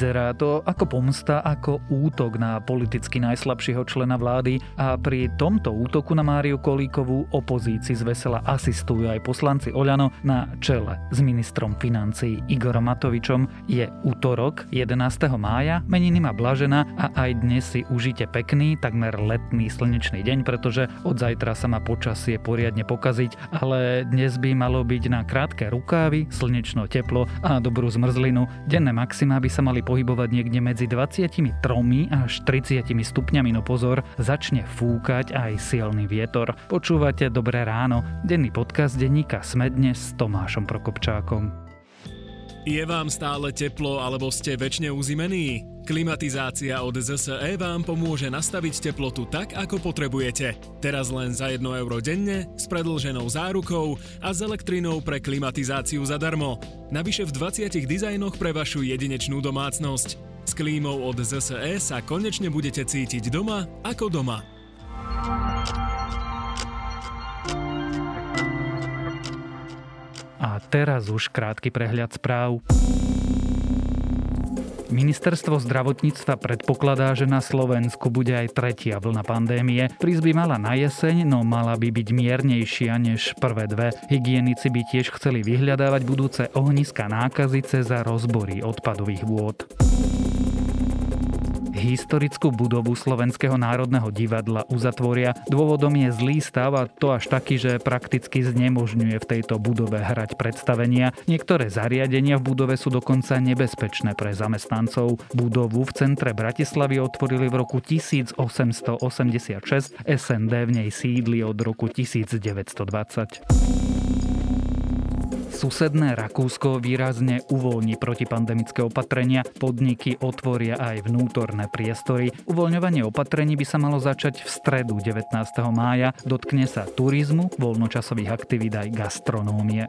Vyzerá to ako pomsta, ako útok na politicky najslabšieho člena vlády a pri tomto útoku na Máriu Kolíkovú opozícii zvesela asistujú aj poslanci Oľano na čele s ministrom financií Igorom Matovičom. Je útorok 11. mája, meniny má Blažena a aj dnes si užite pekný, takmer letný slnečný deň, pretože od zajtra sa má počasie poriadne pokaziť, ale dnes by malo byť na krátke rukávy, slnečno teplo a dobrú zmrzlinu. Denné maxima by sa mali pohybovať niekde medzi 23 až 30 stupňami, no pozor, začne fúkať aj silný vietor. Počúvate Dobré ráno, denný podcast denníka Sme dnes s Tomášom Prokopčákom. Je vám stále teplo alebo ste väčšine uzimení? Klimatizácia od ZSE vám pomôže nastaviť teplotu tak, ako potrebujete. Teraz len za 1 euro denne, s predlženou zárukou a s elektrinou pre klimatizáciu zadarmo. Navyše v 20 dizajnoch pre vašu jedinečnú domácnosť. S klímou od ZSE sa konečne budete cítiť doma ako doma. A teraz už krátky prehľad správ. Ministerstvo zdravotníctva predpokladá, že na Slovensku bude aj tretia vlna pandémie. Prísť by mala na jeseň, no mala by byť miernejšia než prvé dve. Hygienici by tiež chceli vyhľadávať budúce ohniska nákazy cez rozbory odpadových vôd. Historickú budovu Slovenského národného divadla uzatvoria. Dôvodom je zlý stav a to až taký, že prakticky znemožňuje v tejto budove hrať predstavenia. Niektoré zariadenia v budove sú dokonca nebezpečné pre zamestnancov. Budovu v centre Bratislavy otvorili v roku 1886, SND v nej sídli od roku 1920. Susedné Rakúsko výrazne uvoľní protipandemické opatrenia, podniky otvoria aj vnútorné priestory. Uvoľňovanie opatrení by sa malo začať v stredu 19. mája. Dotkne sa turizmu, voľnočasových aktivít aj gastronómie.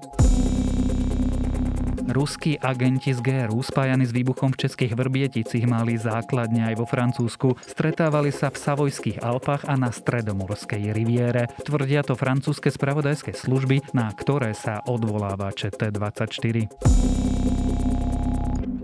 Ruskí agenti z GRU spájani s výbuchom v českých Vrbieticich mali základne aj vo Francúzsku. Stretávali sa v Savojských Alpách a na stredomorskej riviére. Tvrdia to francúzske spravodajské služby, na ktoré sa odvoláva ČT24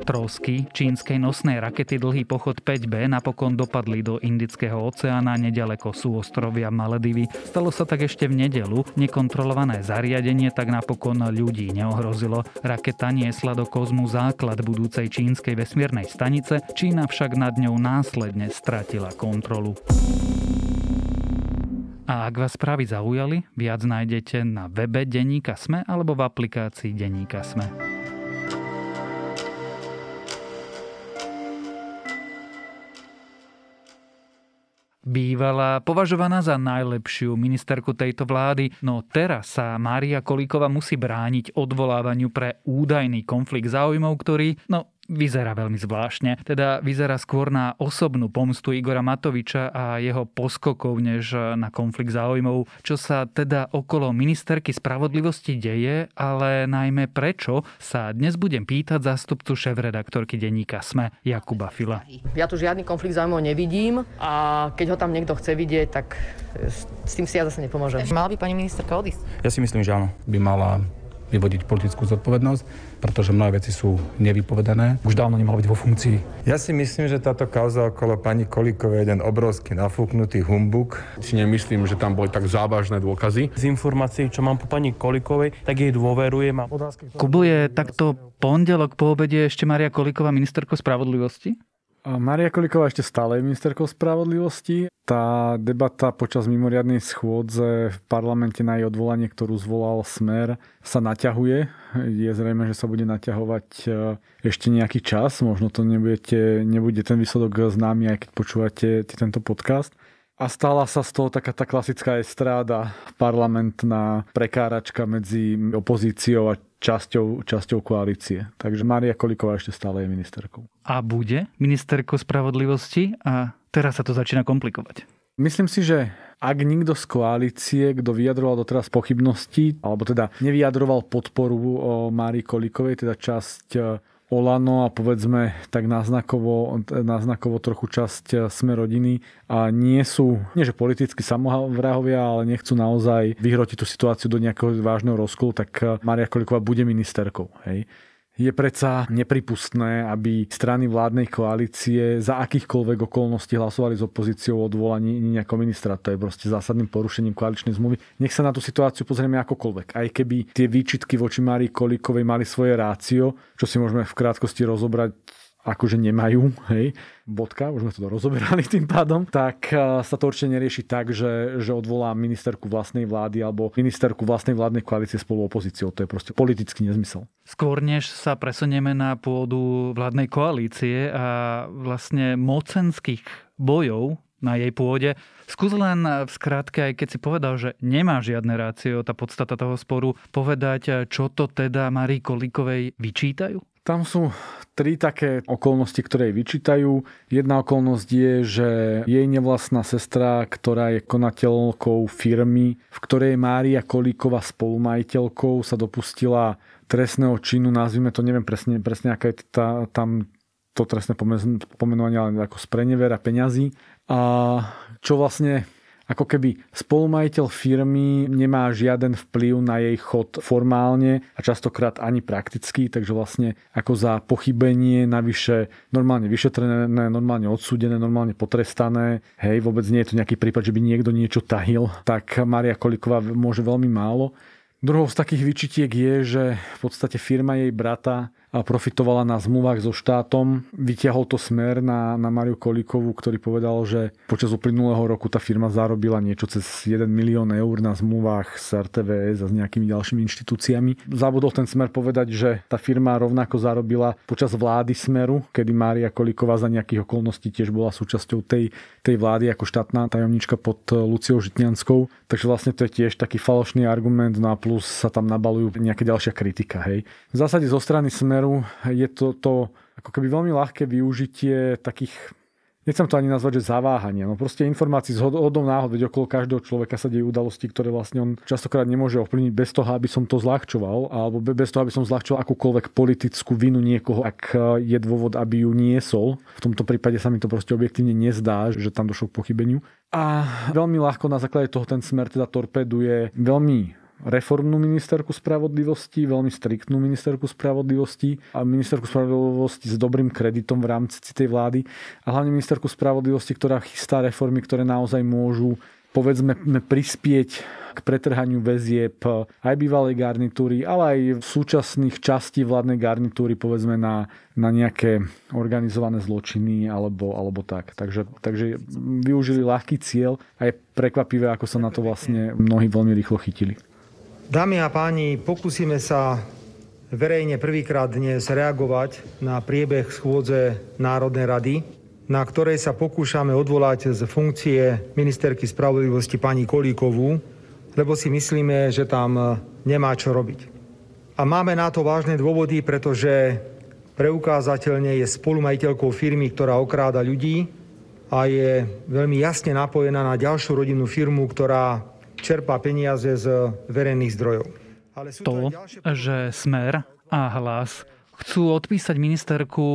trosky čínskej nosnej rakety dlhý pochod 5B napokon dopadli do Indického oceána nedaleko sú ostrovia Maledivy. Stalo sa tak ešte v nedelu. Nekontrolované zariadenie tak napokon ľudí neohrozilo. Raketa niesla do kozmu základ budúcej čínskej vesmírnej stanice, Čína však nad ňou následne stratila kontrolu. A ak vás správy zaujali, viac nájdete na webe Deníka Sme alebo v aplikácii Deníka Sme. Bývala považovaná za najlepšiu ministerku tejto vlády, no teraz sa Mária Kolíková musí brániť odvolávaniu pre údajný konflikt záujmov, ktorý, no vyzerá veľmi zvláštne. Teda vyzerá skôr na osobnú pomstu Igora Matoviča a jeho poskokov, než na konflikt záujmov. Čo sa teda okolo ministerky spravodlivosti deje, ale najmä prečo, sa dnes budem pýtať zástupcu šéf-redaktorky denníka SME Jakuba Fila. Ja tu žiadny konflikt záujmov nevidím a keď ho tam niekto chce vidieť, tak s tým si ja zase nepomôžem. Mala by pani ministerka odísť? Ja si myslím, že áno. By mala vyvodiť politickú zodpovednosť, pretože mnohé veci sú nevypovedané. Už dávno nemalo byť vo funkcii. Ja si myslím, že táto kauza okolo pani Kolíkovej je jeden obrovský nafúknutý humbuk. Si nemyslím, že tam boli tak závažné dôkazy. Z informácií, čo mám po pani Kolíkovej, tak jej dôverujem. Kubo je takto pondelok po obede ešte Maria Kolíková ministerko spravodlivosti? Maria Koliková ešte stále je ministerkou spravodlivosti. Tá debata počas mimoriadnej schôdze v parlamente na jej odvolanie, ktorú zvolal Smer, sa naťahuje. Je zrejme, že sa bude naťahovať e, ešte nejaký čas. Možno to nebudete, nebude ten výsledok známy, aj keď počúvate tento podcast. A stala sa z toho taká tá klasická estráda, parlamentná prekáračka medzi opozíciou a časťou, časťou koalície. Takže Mária Koliková ešte stále je ministerkou. A bude ministerkou spravodlivosti a teraz sa to začína komplikovať. Myslím si, že ak nikto z koalície, kto vyjadroval doteraz pochybnosti, alebo teda nevyjadroval podporu o Márii Kolikovej, teda časť Olano a povedzme tak náznakovo, náznakovo trochu časť eh, sme rodiny a nie sú, nie že politicky samovrahovia, ale nechcú naozaj vyhrotiť tú situáciu do nejakého vážneho rozkolu, tak eh, Maria Koliková bude ministerkou. Hej. Je predsa nepripustné, aby strany vládnej koalície za akýchkoľvek okolností hlasovali s opozíciou o odvolaní nejakého ministra. To je proste zásadným porušením koaličnej zmluvy. Nech sa na tú situáciu pozrieme akokoľvek. Aj keby tie výčitky voči Márii Kolíkovej mali svoje rácio, čo si môžeme v krátkosti rozobrať akože nemajú, hej, bodka, už sme to rozoberali tým pádom, tak e, sa to určite nerieši tak, že, že odvolá ministerku vlastnej vlády alebo ministerku vlastnej vládnej koalície spolu opozíciou. To je proste politický nezmysel. Skôr než sa presunieme na pôdu vládnej koalície a vlastne mocenských bojov na jej pôde. Skús len v skratke, aj keď si povedal, že nemá žiadne rácio, tá podstata toho sporu, povedať, čo to teda Marii Kolíkovej vyčítajú? Tam sú tri také okolnosti, ktoré jej vyčítajú. Jedna okolnosť je, že jej nevlastná sestra, ktorá je konateľkou firmy, v ktorej Mária Kolíková spolumajiteľkou sa dopustila trestného činu, nazvime to, neviem presne, presne aká je tá, tam to trestné pomenovanie, ale ako sprenevera peňazí. A čo vlastne ako keby spolumajiteľ firmy nemá žiaden vplyv na jej chod formálne a častokrát ani prakticky, takže vlastne ako za pochybenie navyše normálne vyšetrené, normálne odsúdené, normálne potrestané, hej, vôbec nie je to nejaký prípad, že by niekto niečo tahil, tak Maria Koliková môže veľmi málo. Druhou z takých vyčitiek je, že v podstate firma jej brata profitovala na zmluvách so štátom. Vyťahol to smer na, na Mariu Kolíkovú, ktorý povedal, že počas uplynulého roku tá firma zarobila niečo cez 1 milión eur na zmluvách s RTVS a s nejakými ďalšími inštitúciami. Zabudol ten smer povedať, že tá firma rovnako zarobila počas vlády smeru, kedy Mária Kolíková za nejakých okolností tiež bola súčasťou tej, tej vlády ako štátna tajomnička pod Luciou Žitňanskou. Takže vlastne to je tiež taký falošný argument, no a plus sa tam nabalujú nejaká ďalšia kritika. Hej. V zásade zo strany smeru smeru je to, to ako keby veľmi ľahké využitie takých nechcem to ani nazvať, že zaváhanie. No proste informácií z hodou náhod, veď okolo každého človeka sa dejú udalosti, ktoré vlastne on častokrát nemôže ovplyvniť bez toho, aby som to zľahčoval, alebo bez toho, aby som zľahčoval akúkoľvek politickú vinu niekoho, ak je dôvod, aby ju niesol. V tomto prípade sa mi to proste objektívne nezdá, že tam došlo k pochybeniu. A veľmi ľahko na základe toho ten smer teda torpeduje veľmi reformnú ministerku spravodlivosti, veľmi striktnú ministerku spravodlivosti a ministerku spravodlivosti s dobrým kreditom v rámci tej vlády a hlavne ministerku spravodlivosti, ktorá chystá reformy, ktoré naozaj môžu povedzme prispieť k pretrhaniu väzieb aj bývalej garnitúry, ale aj súčasných častí vládnej garnitúry, povedzme na, na nejaké organizované zločiny alebo, alebo tak. Takže, takže využili ľahký cieľ a je prekvapivé, ako sa na to vlastne mnohí veľmi rýchlo chytili. Dámy a páni, pokúsime sa verejne prvýkrát dnes reagovať na priebeh schôdze Národnej rady, na ktorej sa pokúšame odvolať z funkcie ministerky spravodlivosti pani Kolíkovú, lebo si myslíme, že tam nemá čo robiť. A máme na to vážne dôvody, pretože preukázateľne je spolumajiteľkou firmy, ktorá okráda ľudí a je veľmi jasne napojená na ďalšiu rodinnú firmu, ktorá čerpá peniaze z verejných zdrojov. To, že Smer a Hlas chcú odpísať ministerku,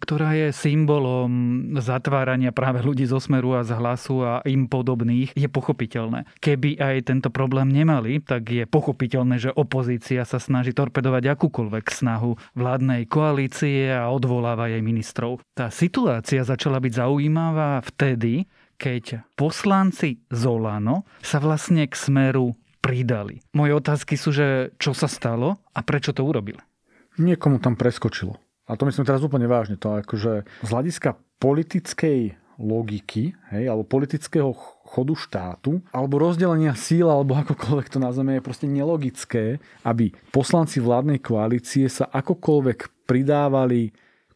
ktorá je symbolom zatvárania práve ľudí zo Smeru a z Hlasu a im podobných, je pochopiteľné. Keby aj tento problém nemali, tak je pochopiteľné, že opozícia sa snaží torpedovať akúkoľvek snahu vládnej koalície a odvoláva jej ministrov. Tá situácia začala byť zaujímavá vtedy, keď poslanci Zolano sa vlastne k smeru pridali. Moje otázky sú, že čo sa stalo a prečo to urobili? Niekomu tam preskočilo. A to myslím teraz úplne vážne. To akože z hľadiska politickej logiky, hej, alebo politického chodu štátu, alebo rozdelenia síl, alebo akokoľvek to nazveme, je proste nelogické, aby poslanci vládnej koalície sa akokoľvek pridávali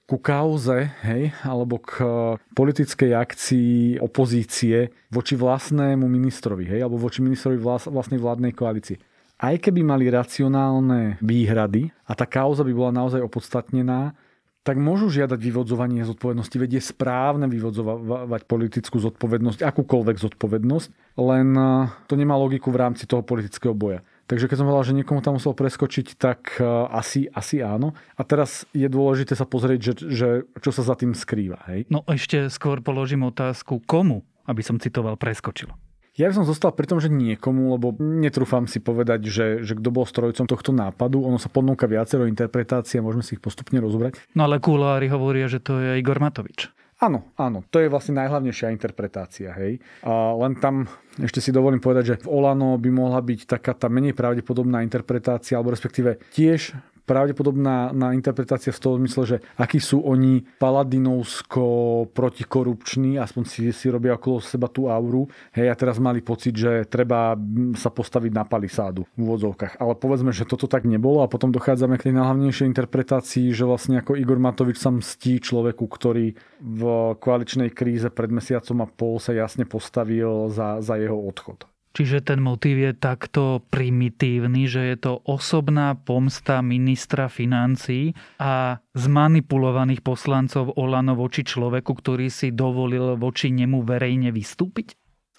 ku kauze, hej, alebo k eh, politickej akcii opozície voči vlastnému ministrovi, hej, alebo voči ministrovi vlas, vlastnej vládnej koalície. Aj keby mali racionálne výhrady a tá kauza by bola naozaj opodstatnená, tak môžu žiadať vyvodzovanie zodpovednosti. Veď je správne vyvodzovať politickú zodpovednosť, akúkoľvek zodpovednosť, len eh, to nemá logiku v rámci toho politického boja. Takže keď som povedal, že niekomu tam musel preskočiť, tak e, asi, asi áno. A teraz je dôležité sa pozrieť, že, že čo sa za tým skrýva. Hej? No ešte skôr položím otázku, komu, aby som citoval, preskočilo. Ja by som zostal pri tom, že niekomu, lebo netrúfam si povedať, že, že kto bol strojcom tohto nápadu. Ono sa ponúka viacero interpretácií a môžeme si ich postupne rozobrať. No ale kulári hovoria, že to je Igor Matovič. Áno, áno, to je vlastne najhlavnejšia interpretácia, hej. A len tam ešte si dovolím povedať, že v Olano by mohla byť taká tá menej pravdepodobná interpretácia, alebo respektíve tiež pravdepodobná na interpretácia v tom zmysle, že akí sú oni paladinovsko protikorupční, aspoň si, si robia okolo seba tú auru. Hej, a teraz mali pocit, že treba sa postaviť na palisádu v úvodzovkách. Ale povedzme, že toto tak nebolo a potom dochádzame k tej najhlavnejšej interpretácii, že vlastne ako Igor Matovič sa mstí človeku, ktorý v koaličnej kríze pred mesiacom a pol sa jasne postavil za, za jeho odchod. Čiže ten motív je takto primitívny, že je to osobná pomsta ministra financí a zmanipulovaných poslancov Olano voči človeku, ktorý si dovolil voči nemu verejne vystúpiť?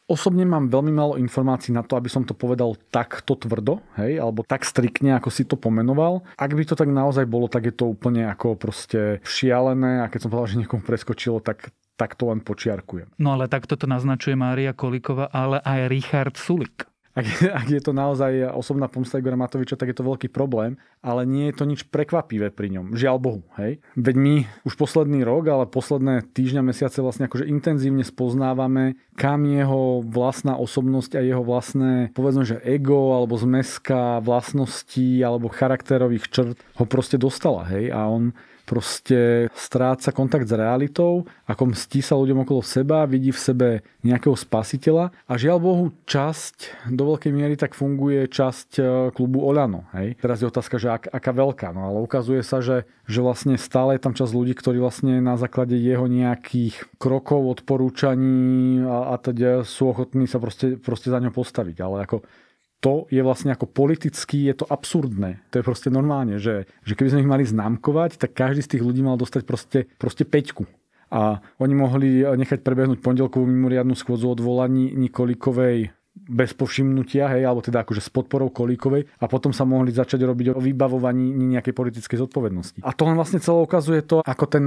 Osobne mám veľmi málo informácií na to, aby som to povedal takto tvrdo, hej, alebo tak striktne, ako si to pomenoval. Ak by to tak naozaj bolo, tak je to úplne ako proste šialené a keď som povedal, že niekomu preskočilo, tak tak to len počiarkujem. No ale takto to naznačuje Mária Kolikova, ale aj Richard Sulik. Ak, ak je to naozaj osobná pomsta Igora Matoviča, tak je to veľký problém, ale nie je to nič prekvapivé pri ňom. Žiaľ Bohu. Hej? Veď my už posledný rok, ale posledné týždňa, mesiace vlastne akože intenzívne spoznávame, kam jeho vlastná osobnosť a jeho vlastné, povedzme, že ego alebo zmeska vlastností alebo charakterových črt ho proste dostala. Hej? A on proste stráca kontakt s realitou, ako mstí sa ľuďom okolo seba, vidí v sebe nejakého spasiteľa a žiaľ Bohu časť, do veľkej miery tak funguje časť e, klubu Oľano. Hej? Teraz je otázka, že ak, aká veľká, no ale ukazuje sa, že, že vlastne stále je tam časť ľudí, ktorí vlastne na základe jeho nejakých krokov, odporúčaní a, a teda sú ochotní sa proste, proste za ňo postaviť. Ale ako to je vlastne ako politicky, je to absurdné. To je proste normálne, že, že keby sme ich mali známkovať, tak každý z tých ľudí mal dostať proste, proste peťku. A oni mohli nechať prebehnúť pondelkovú mimoriadnu schôdzu odvolaní Nikolikovej bez povšimnutia, hej, alebo teda akože s podporou Kolíkovej a potom sa mohli začať robiť o vybavovaní nejakej politickej zodpovednosti. A to len vlastne celé ukazuje to, ako ten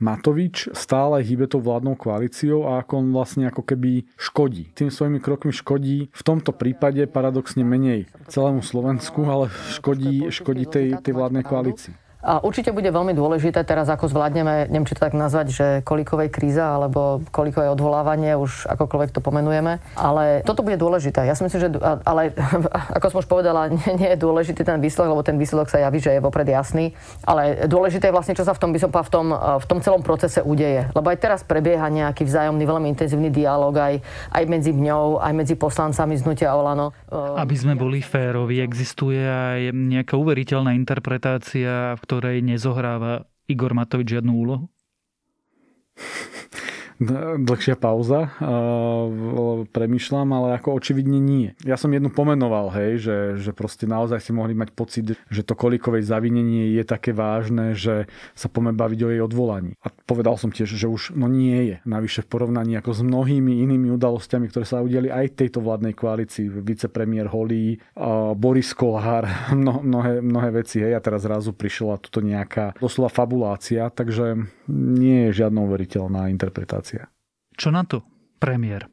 Matovič stále hýbe tou vládnou koalíciou a ako on vlastne ako keby škodí. Tým svojimi krokmi škodí v tomto prípade paradoxne menej celému Slovensku, ale škodí, škodí tej, tej vládnej koalícii. A určite bude veľmi dôležité teraz, ako zvládneme, neviem, či to tak nazvať, že kolíkovej kríza alebo kolíkové odvolávanie, už akokoľvek to pomenujeme. Ale toto bude dôležité. Ja si myslím, že, ale ako som už povedala, nie, nie je dôležitý ten výsledok, lebo ten výsledok sa javí, že je vopred jasný. Ale dôležité je vlastne, čo sa v tom, by som v tom, v tom celom procese udeje. Lebo aj teraz prebieha nejaký vzájomný, veľmi intenzívny dialog aj, aj medzi mňou, aj medzi poslancami z Hnutia Olano. Aby sme boli férovi, existuje aj nejaká uveriteľná interpretácia, v ktorej nezohráva Igor Matovič žiadnu úlohu? dlhšia pauza. Premýšľam, ale ako očividne nie. Ja som jednu pomenoval, hej, že, že proste naozaj si mohli mať pocit, že to kolikovej zavinenie je také vážne, že sa poďme baviť o jej odvolaní. A povedal som tiež, že už no nie je. Navyše v porovnaní ako s mnohými inými udalosťami, ktoré sa udiali aj tejto vládnej koalícii. Vicepremiér Holý, Boris Kolár, mno, mnohé, mnohé veci. Hej, a teraz zrazu prišla tuto nejaká doslova fabulácia, takže nie je žiadna uveriteľná interpretácia. Čo na to premiér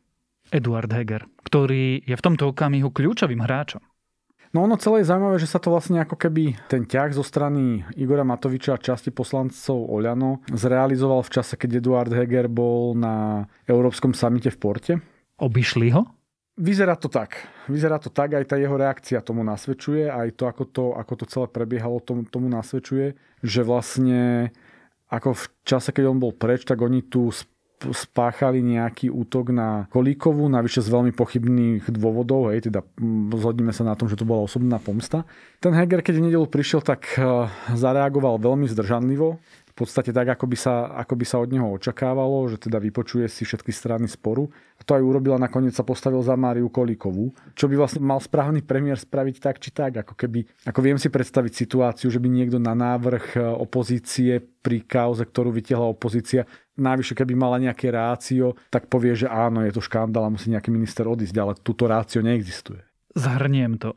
Eduard Heger, ktorý je v tomto okamihu kľúčovým hráčom? No ono celé je zaujímavé, že sa to vlastne ako keby ten ťah zo strany Igora Matoviča a časti poslancov Oľano zrealizoval v čase, keď Eduard Heger bol na Európskom samite v Porte. Obišli ho? Vyzerá to tak. Vyzerá to tak, aj tá jeho reakcia tomu nasvedčuje, aj to, ako to, ako to celé prebiehalo, tomu, tomu nasvedčuje, že vlastne ako v čase, keď on bol preč, tak oni tu spáchali nejaký útok na Kolíkovu, navyše z veľmi pochybných dôvodov, hej, teda zhodníme sa na tom, že to bola osobná pomsta. Ten Heger, keď v nedelu prišiel, tak eh, zareagoval veľmi zdržanlivo podstate tak, ako by, sa, ako by sa od neho očakávalo, že teda vypočuje si všetky strany sporu. A to aj urobil a nakoniec sa postavil za Máriu Kolíkovú. Čo by vlastne mal správny premiér spraviť tak či tak. Ako, keby, ako viem si predstaviť situáciu, že by niekto na návrh e, opozície pri kauze, ktorú vytiahla opozícia, najvyššie keby mala nejaké rácio, tak povie, že áno, je to škandál a musí nejaký minister odísť, ale túto rácio neexistuje. Zhrniem to.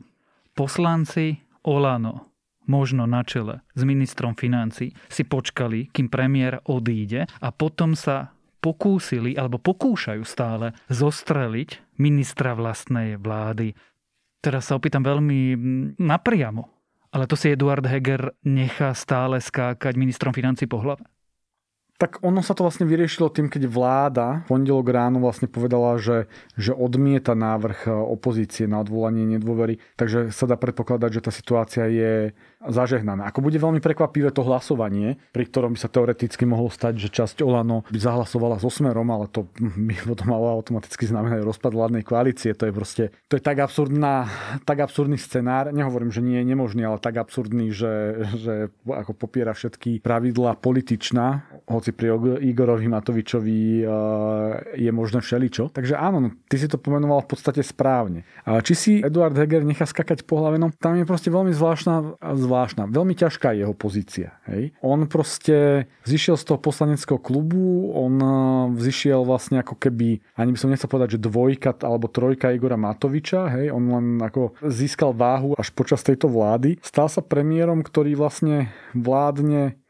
Poslanci Olano možno na čele s ministrom financí, si počkali, kým premiér odíde a potom sa pokúsili alebo pokúšajú stále zostreliť ministra vlastnej vlády. Teraz sa opýtam veľmi napriamo, ale to si Eduard Heger nechá stále skákať ministrom financí po hlave? Tak ono sa to vlastne vyriešilo tým, keď vláda v pondelok ráno vlastne povedala, že, že odmieta návrh opozície na odvolanie nedôvery. Takže sa dá predpokladať, že tá situácia je zažehnané. Ako bude veľmi prekvapivé to hlasovanie, pri ktorom by sa teoreticky mohlo stať, že časť Olano by zahlasovala so Smerom, ale to by potom malo automaticky znamenať rozpad vládnej koalície. To je proste, to je tak, absurdná, tak absurdný scenár. Nehovorím, že nie je nemožný, ale tak absurdný, že, že ako popiera všetky pravidlá političná, hoci pri Igorovi Matovičovi eh, je možné všeličo. Takže áno, no, ty si to pomenoval v podstate správne. Či si Eduard Heger nechá skakať po hlave, no tam je proste veľmi zvláštna, zvláštna zvláštna. Veľmi ťažká je jeho pozícia. Hej. On proste zišiel z toho poslaneckého klubu, on e, zišiel vlastne ako keby, ani by som nechcel povedať, že dvojka alebo trojka Igora Matoviča, hej. on len ako získal váhu až počas tejto vlády. Stal sa premiérom, ktorý vlastne vládne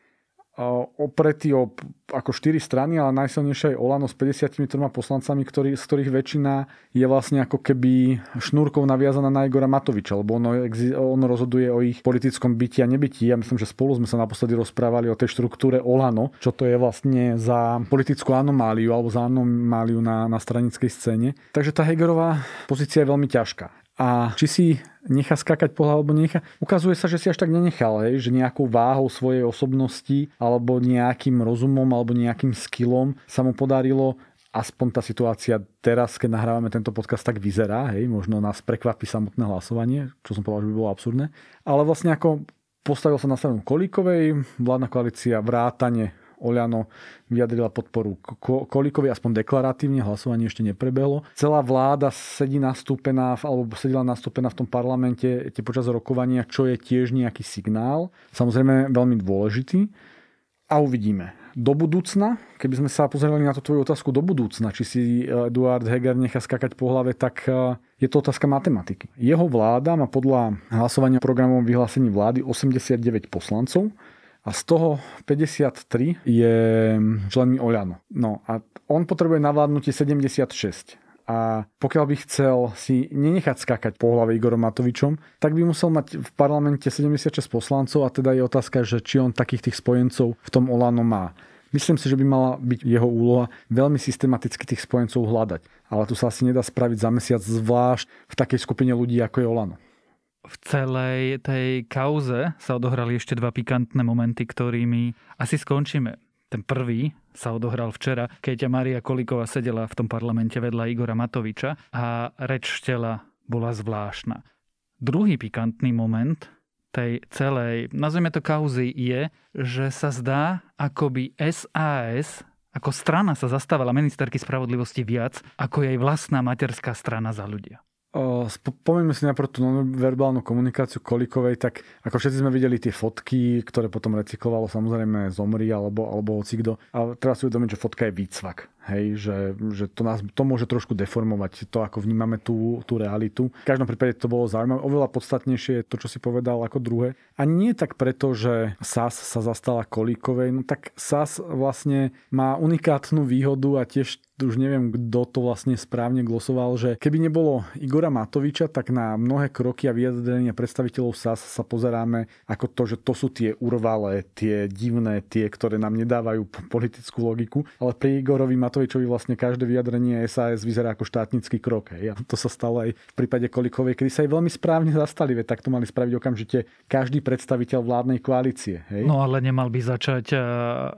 opretý o ako 4 strany, ale najsilnejšie je Olano s 53 poslancami, ktorý, z ktorých väčšina je vlastne ako keby šnúrkou naviazaná na Igora Matoviča, lebo ono, ono rozhoduje o ich politickom byti a nebyti. Ja myslím, že spolu sme sa naposledy rozprávali o tej štruktúre Olano, čo to je vlastne za politickú anomáliu alebo za anomáliu na, na stranickej scéne. Takže tá Hegerová pozícia je veľmi ťažká. A či si nechá skakať po alebo nechá. Ukazuje sa, že si až tak nenechal, hej, že nejakou váhou svojej osobnosti alebo nejakým rozumom alebo nejakým skillom sa mu podarilo aspoň tá situácia teraz, keď nahrávame tento podcast, tak vyzerá, hej, možno nás prekvapí samotné hlasovanie, čo som povedal, že by bolo absurdné, ale vlastne ako postavil sa na stranu Kolíkovej, vládna koalícia vrátane Oľano vyjadrila podporu Kolíkovi, aspoň deklaratívne, hlasovanie ešte neprebehlo. Celá vláda sedí nastúpená, alebo sedela nastúpená v tom parlamente počas rokovania, čo je tiež nejaký signál, samozrejme veľmi dôležitý. A uvidíme. Do budúcna, keby sme sa pozerali na tú tvoju otázku do budúcna, či si Eduard Heger nechá skakať po hlave, tak e, je to otázka matematiky. Jeho vláda má podľa hlasovania programovom vyhlásení vlády 89 poslancov, a z toho 53 je členmi Oľano. No a on potrebuje na vládnutie 76. A pokiaľ by chcel si nenechať skákať po hlave Igorom Matovičom, tak by musel mať v parlamente 76 poslancov a teda je otázka, že či on takých tých spojencov v tom Olano má. Myslím si, že by mala byť jeho úloha veľmi systematicky tých spojencov hľadať. Ale tu sa asi nedá spraviť za mesiac, zvlášť v takej skupine ľudí, ako je Olano v celej tej kauze sa odohrali ešte dva pikantné momenty, ktorými asi skončíme. Ten prvý sa odohral včera, keď Maria Kolíková sedela v tom parlamente vedľa Igora Matoviča a reč štela bola zvláštna. Druhý pikantný moment tej celej, nazvime to kauzy, je, že sa zdá, ako by SAS ako strana sa zastávala ministerky spravodlivosti viac, ako jej vlastná materská strana za ľudia. Pomeňme si najprv tú verbálnu komunikáciu Kolikovej, tak ako všetci sme videli tie fotky, ktoré potom recyklovalo samozrejme Zomri alebo, alebo Ocikdo. A teraz si uvedomiť, že fotka je výcvak. Hej, že, že to, nás, to môže trošku deformovať to, ako vnímame tú, tú realitu. V každom prípade to bolo zaujímavé. Oveľa podstatnejšie je to, čo si povedal ako druhé. A nie tak preto, že SAS sa zastala Kolíkovej, no tak SAS vlastne má unikátnu výhodu a tiež už neviem, kto to vlastne správne glosoval, že keby nebolo Igora Matoviča, tak na mnohé kroky a vyjadrenia predstaviteľov SAS sa pozeráme ako to, že to sú tie urvalé, tie divné, tie, ktoré nám nedávajú politickú logiku. Ale pri Igorovi Matovičovi vlastne každé vyjadrenie SAS vyzerá ako štátnický krok. Hej. A to sa stalo aj v prípade Kolikovej, kedy sa aj veľmi správne zastali, veď tak to mali spraviť okamžite každý predstaviteľ vládnej koalície. Hej. No ale nemal by začať uh,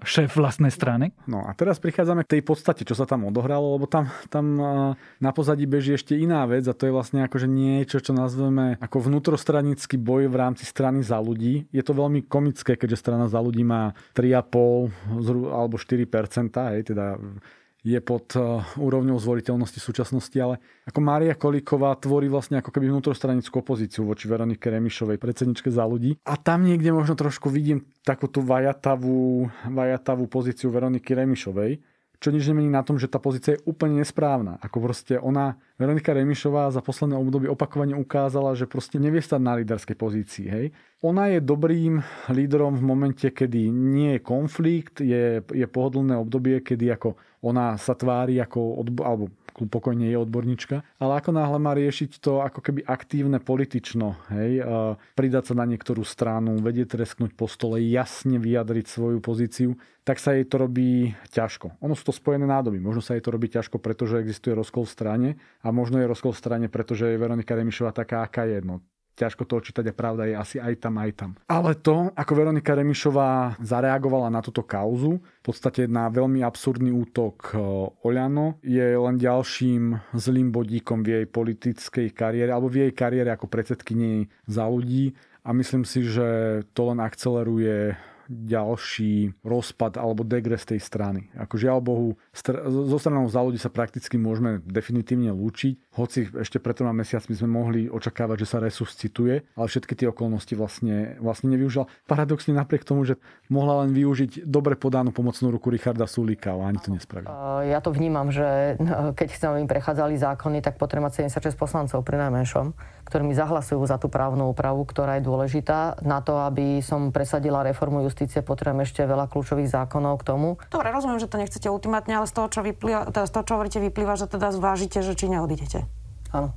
šéf vlastnej strany? No a teraz prichádzame k tej podstate, čo sa tam odohralo, lebo tam, tam uh, na pozadí beží ešte iná vec a to je vlastne akože niečo, čo nazveme ako vnútrostranický boj v rámci strany za ľudí. Je to veľmi komické, keďže strana za ľudí má 3,5 alebo 4 hej, teda je pod eh, úrovňou zvoliteľnosti súčasnosti, ale ako Mária Kolíková tvorí vlastne ako keby vnútrostranickú opozíciu voči Veronike Remišovej, predsedničke za ľudí. A tam niekde možno trošku vidím takú tú vajatavú, vajatavú pozíciu Veroniky Remišovej, čo nič nemení na tom, že tá pozícia je úplne nesprávna. Ako proste ona, Veronika Remišová za posledné obdobie opakovane ukázala, že proste nevie stať na líderskej pozícii. Hej. Ona je dobrým lídrom v momente, kedy nie je konflikt, je, je pohodlné obdobie, kedy ako ona sa tvári ako, odbo- alebo pokojne je odborníčka, ale ako náhle má riešiť to ako keby aktívne politično, hej, pridať sa na niektorú stranu, vedieť tresknúť po stole, jasne vyjadriť svoju pozíciu, tak sa jej to robí ťažko. Ono sú to spojené nádoby. Možno sa jej to robí ťažko, pretože existuje rozkol v strane možno je rozkol pretože je Veronika Remišová taká, aká je. No, ťažko to očítať a pravda je asi aj tam, aj tam. Ale to, ako Veronika Remišová zareagovala na túto kauzu, v podstate na veľmi absurdný útok e, Oľano, je len ďalším zlým bodíkom v jej politickej kariére, alebo v jej kariére ako predsedkyni za ľudí a myslím si, že to len akceleruje ďalší rozpad alebo degres tej strany. Ako žiaľ Bohu, str- zo stranou za ľudí sa prakticky môžeme definitívne lúčiť, hoci ešte pred troma mesiacmi sme mohli očakávať, že sa resuscituje, ale všetky tie okolnosti vlastne, vlastne nevyužila. Paradoxne napriek tomu, že mohla len využiť dobre podanú pomocnú ruku Richarda Sulíka, ale ani to nespravil. Ja to vnímam, že keď chceme, aby prechádzali zákony, tak potrebujeme 76 poslancov pri najmenšom, ktorými zahlasujú za tú právnu úpravu, ktorá je dôležitá. Na to, aby som presadila reformu justície, potrebujem ešte veľa kľúčových zákonov k tomu. Dobre, rozumiem, že to nechcete ultimátne, ale z toho, čo, vyplýva, teda z toho, čo hovoríte, vyplýva, že teda zvážite, že či neodídete. Áno.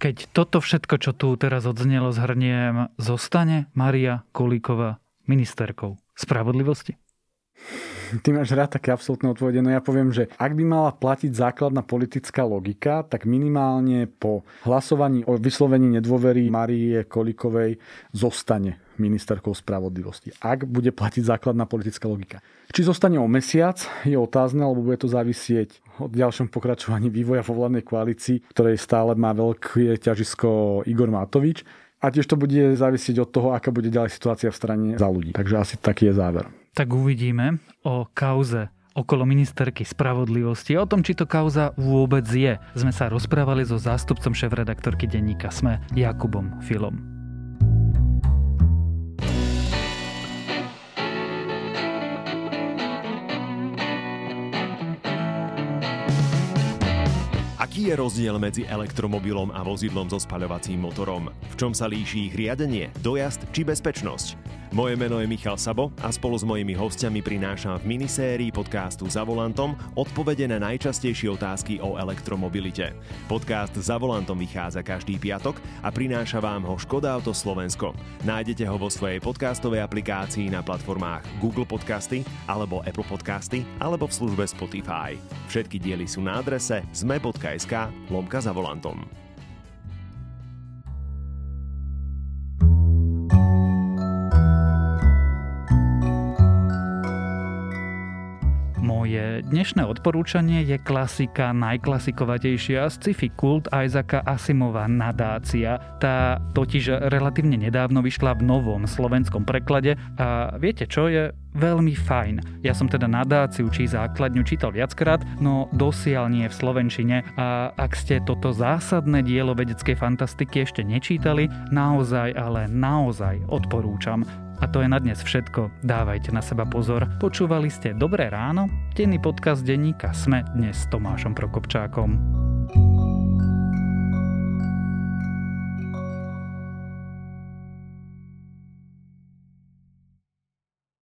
Keď toto všetko, čo tu teraz odznelo, zhrniem, zostane Maria Kolíková ministerkou spravodlivosti? Ty máš rád také absolútne odpovede. No ja poviem, že ak by mala platiť základná politická logika, tak minimálne po hlasovaní o vyslovení nedôvery Marie Kolikovej zostane ministerkou spravodlivosti. Ak bude platiť základná politická logika. Či zostane o mesiac, je otázne, alebo bude to závisieť od ďalšom pokračovaní vývoja vo vládnej koalícii, ktorej stále má veľké ťažisko Igor Matovič. A tiež to bude závisieť od toho, aká bude ďalej situácia v strane za ľudí. Takže asi taký je záver tak uvidíme o kauze okolo ministerky spravodlivosti. O tom, či to kauza vôbec je, sme sa rozprávali so zástupcom šéf-redaktorky denníka SME Jakubom Filom. Aký je rozdiel medzi elektromobilom a vozidlom so spaľovacím motorom? V čom sa líši ich riadenie, dojazd či bezpečnosť? Moje meno je Michal Sabo a spolu s mojimi hostiami prinášam v minisérii podcastu Za volantom odpovede na najčastejšie otázky o elektromobilite. Podcast Za volantom vychádza každý piatok a prináša vám ho Škoda Auto Slovensko. Nájdete ho vo svojej podcastovej aplikácii na platformách Google Podcasty alebo Apple Podcasty alebo v službe Spotify. Všetky diely sú na adrese zme.sk lomka za volantom. Moje dnešné odporúčanie je klasika najklasikovatejšia sci-fi kult Isaaca Asimova Nadácia. Tá totiž relatívne nedávno vyšla v novom slovenskom preklade a viete čo je veľmi fajn. Ja som teda nadáciu či základňu čítal viackrát, no dosiaľ nie v slovenčine a ak ste toto zásadné dielo vedeckej fantastiky ešte nečítali, naozaj, ale naozaj odporúčam. A to je na dnes všetko. Dávajte na seba pozor. Počúvali ste Dobré ráno? Denný podcast denníka Sme dnes s Tomášom Prokopčákom.